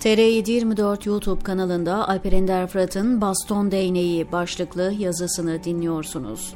TR724 YouTube kanalında Alper Ender Fırat'ın Baston Değneği başlıklı yazısını dinliyorsunuz.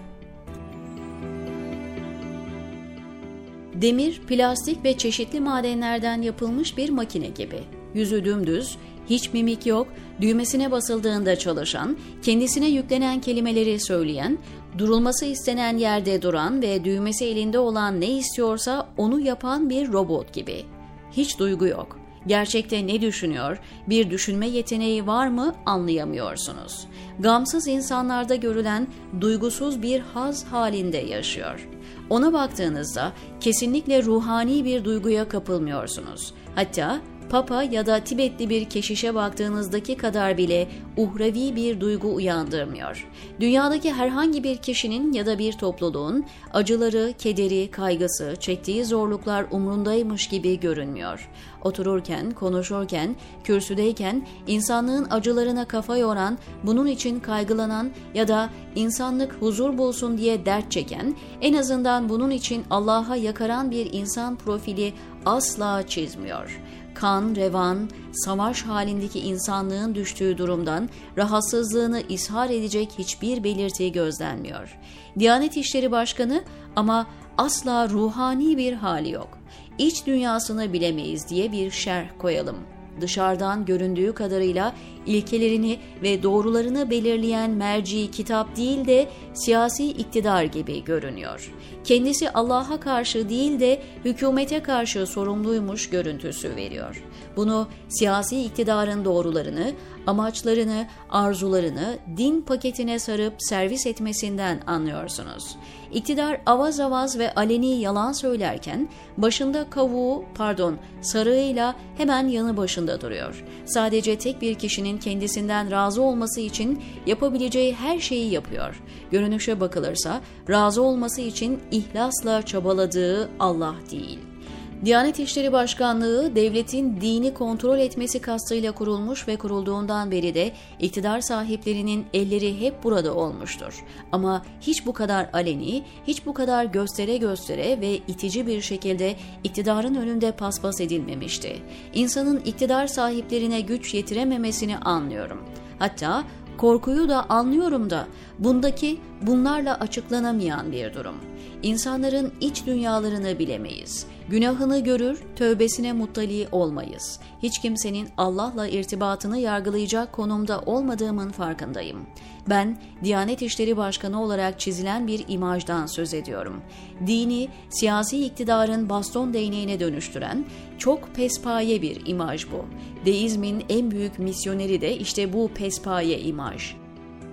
Demir, plastik ve çeşitli madenlerden yapılmış bir makine gibi. Yüzü dümdüz, hiç mimik yok, düğmesine basıldığında çalışan, kendisine yüklenen kelimeleri söyleyen, durulması istenen yerde duran ve düğmesi elinde olan ne istiyorsa onu yapan bir robot gibi. Hiç duygu yok. Gerçekte ne düşünüyor, bir düşünme yeteneği var mı anlayamıyorsunuz. Gamsız insanlarda görülen duygusuz bir haz halinde yaşıyor. Ona baktığınızda kesinlikle ruhani bir duyguya kapılmıyorsunuz. Hatta Papa ya da Tibetli bir keşişe baktığınızdaki kadar bile uhrevi bir duygu uyandırmıyor. Dünyadaki herhangi bir kişinin ya da bir topluluğun acıları, kederi, kaygısı, çektiği zorluklar umrundaymış gibi görünmüyor. Otururken, konuşurken, kürsüdeyken insanlığın acılarına kafa yoran, bunun için kaygılanan ya da insanlık huzur bulsun diye dert çeken, en azından bunun için Allah'a yakaran bir insan profili asla çizmiyor kan, revan, savaş halindeki insanlığın düştüğü durumdan rahatsızlığını ishar edecek hiçbir belirti gözlenmiyor. Diyanet İşleri Başkanı ama asla ruhani bir hali yok. İç dünyasını bilemeyiz diye bir şerh koyalım dışarıdan göründüğü kadarıyla ilkelerini ve doğrularını belirleyen merci kitap değil de siyasi iktidar gibi görünüyor. Kendisi Allah'a karşı değil de hükümete karşı sorumluymuş görüntüsü veriyor. Bunu siyasi iktidarın doğrularını, amaçlarını, arzularını din paketine sarıp servis etmesinden anlıyorsunuz. İktidar avaz avaz ve aleni yalan söylerken başında kavuğu, pardon, sarığıyla hemen yanı başında duruyor. Sadece tek bir kişinin kendisinden razı olması için yapabileceği her şeyi yapıyor. Görünüşe bakılırsa razı olması için ihlasla çabaladığı Allah değil. Diyanet İşleri Başkanlığı devletin dini kontrol etmesi kastıyla kurulmuş ve kurulduğundan beri de iktidar sahiplerinin elleri hep burada olmuştur. Ama hiç bu kadar aleni, hiç bu kadar göstere göstere ve itici bir şekilde iktidarın önünde paspas edilmemişti. İnsanın iktidar sahiplerine güç yetirememesini anlıyorum. Hatta korkuyu da anlıyorum da bundaki bunlarla açıklanamayan bir durum. İnsanların iç dünyalarını bilemeyiz. Günahını görür, tövbesine muttali olmayız. Hiç kimsenin Allah'la irtibatını yargılayacak konumda olmadığımın farkındayım. Ben Diyanet İşleri Başkanı olarak çizilen bir imajdan söz ediyorum. Dini, siyasi iktidarın baston değneğine dönüştüren çok pespaye bir imaj bu. Deizmin en büyük misyoneri de işte bu pespaye imaj.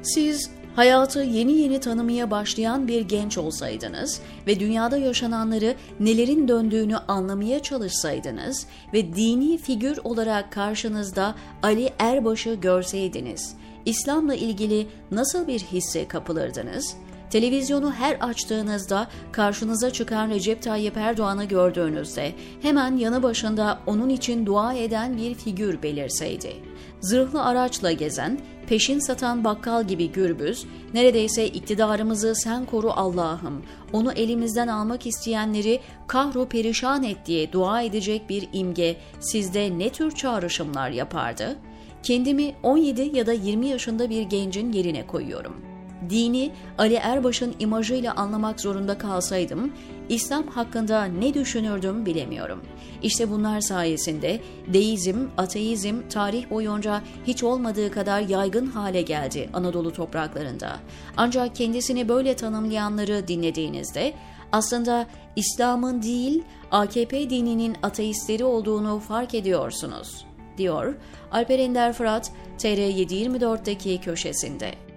Siz hayatı yeni yeni tanımaya başlayan bir genç olsaydınız ve dünyada yaşananları nelerin döndüğünü anlamaya çalışsaydınız ve dini figür olarak karşınızda Ali Erbaş'ı görseydiniz, İslam'la ilgili nasıl bir hisse kapılırdınız?'' Televizyonu her açtığınızda karşınıza çıkan Recep Tayyip Erdoğan'ı gördüğünüzde hemen yanı başında onun için dua eden bir figür belirseydi. Zırhlı araçla gezen, peşin satan bakkal gibi gürbüz, neredeyse iktidarımızı sen koru Allah'ım, onu elimizden almak isteyenleri kahru perişan et diye dua edecek bir imge sizde ne tür çağrışımlar yapardı? Kendimi 17 ya da 20 yaşında bir gencin yerine koyuyorum.'' dini Ali Erbaş'ın imajıyla anlamak zorunda kalsaydım, İslam hakkında ne düşünürdüm bilemiyorum. İşte bunlar sayesinde deizm, ateizm tarih boyunca hiç olmadığı kadar yaygın hale geldi Anadolu topraklarında. Ancak kendisini böyle tanımlayanları dinlediğinizde aslında İslam'ın değil AKP dininin ateistleri olduğunu fark ediyorsunuz, diyor Alper Ender Fırat TR724'deki köşesinde.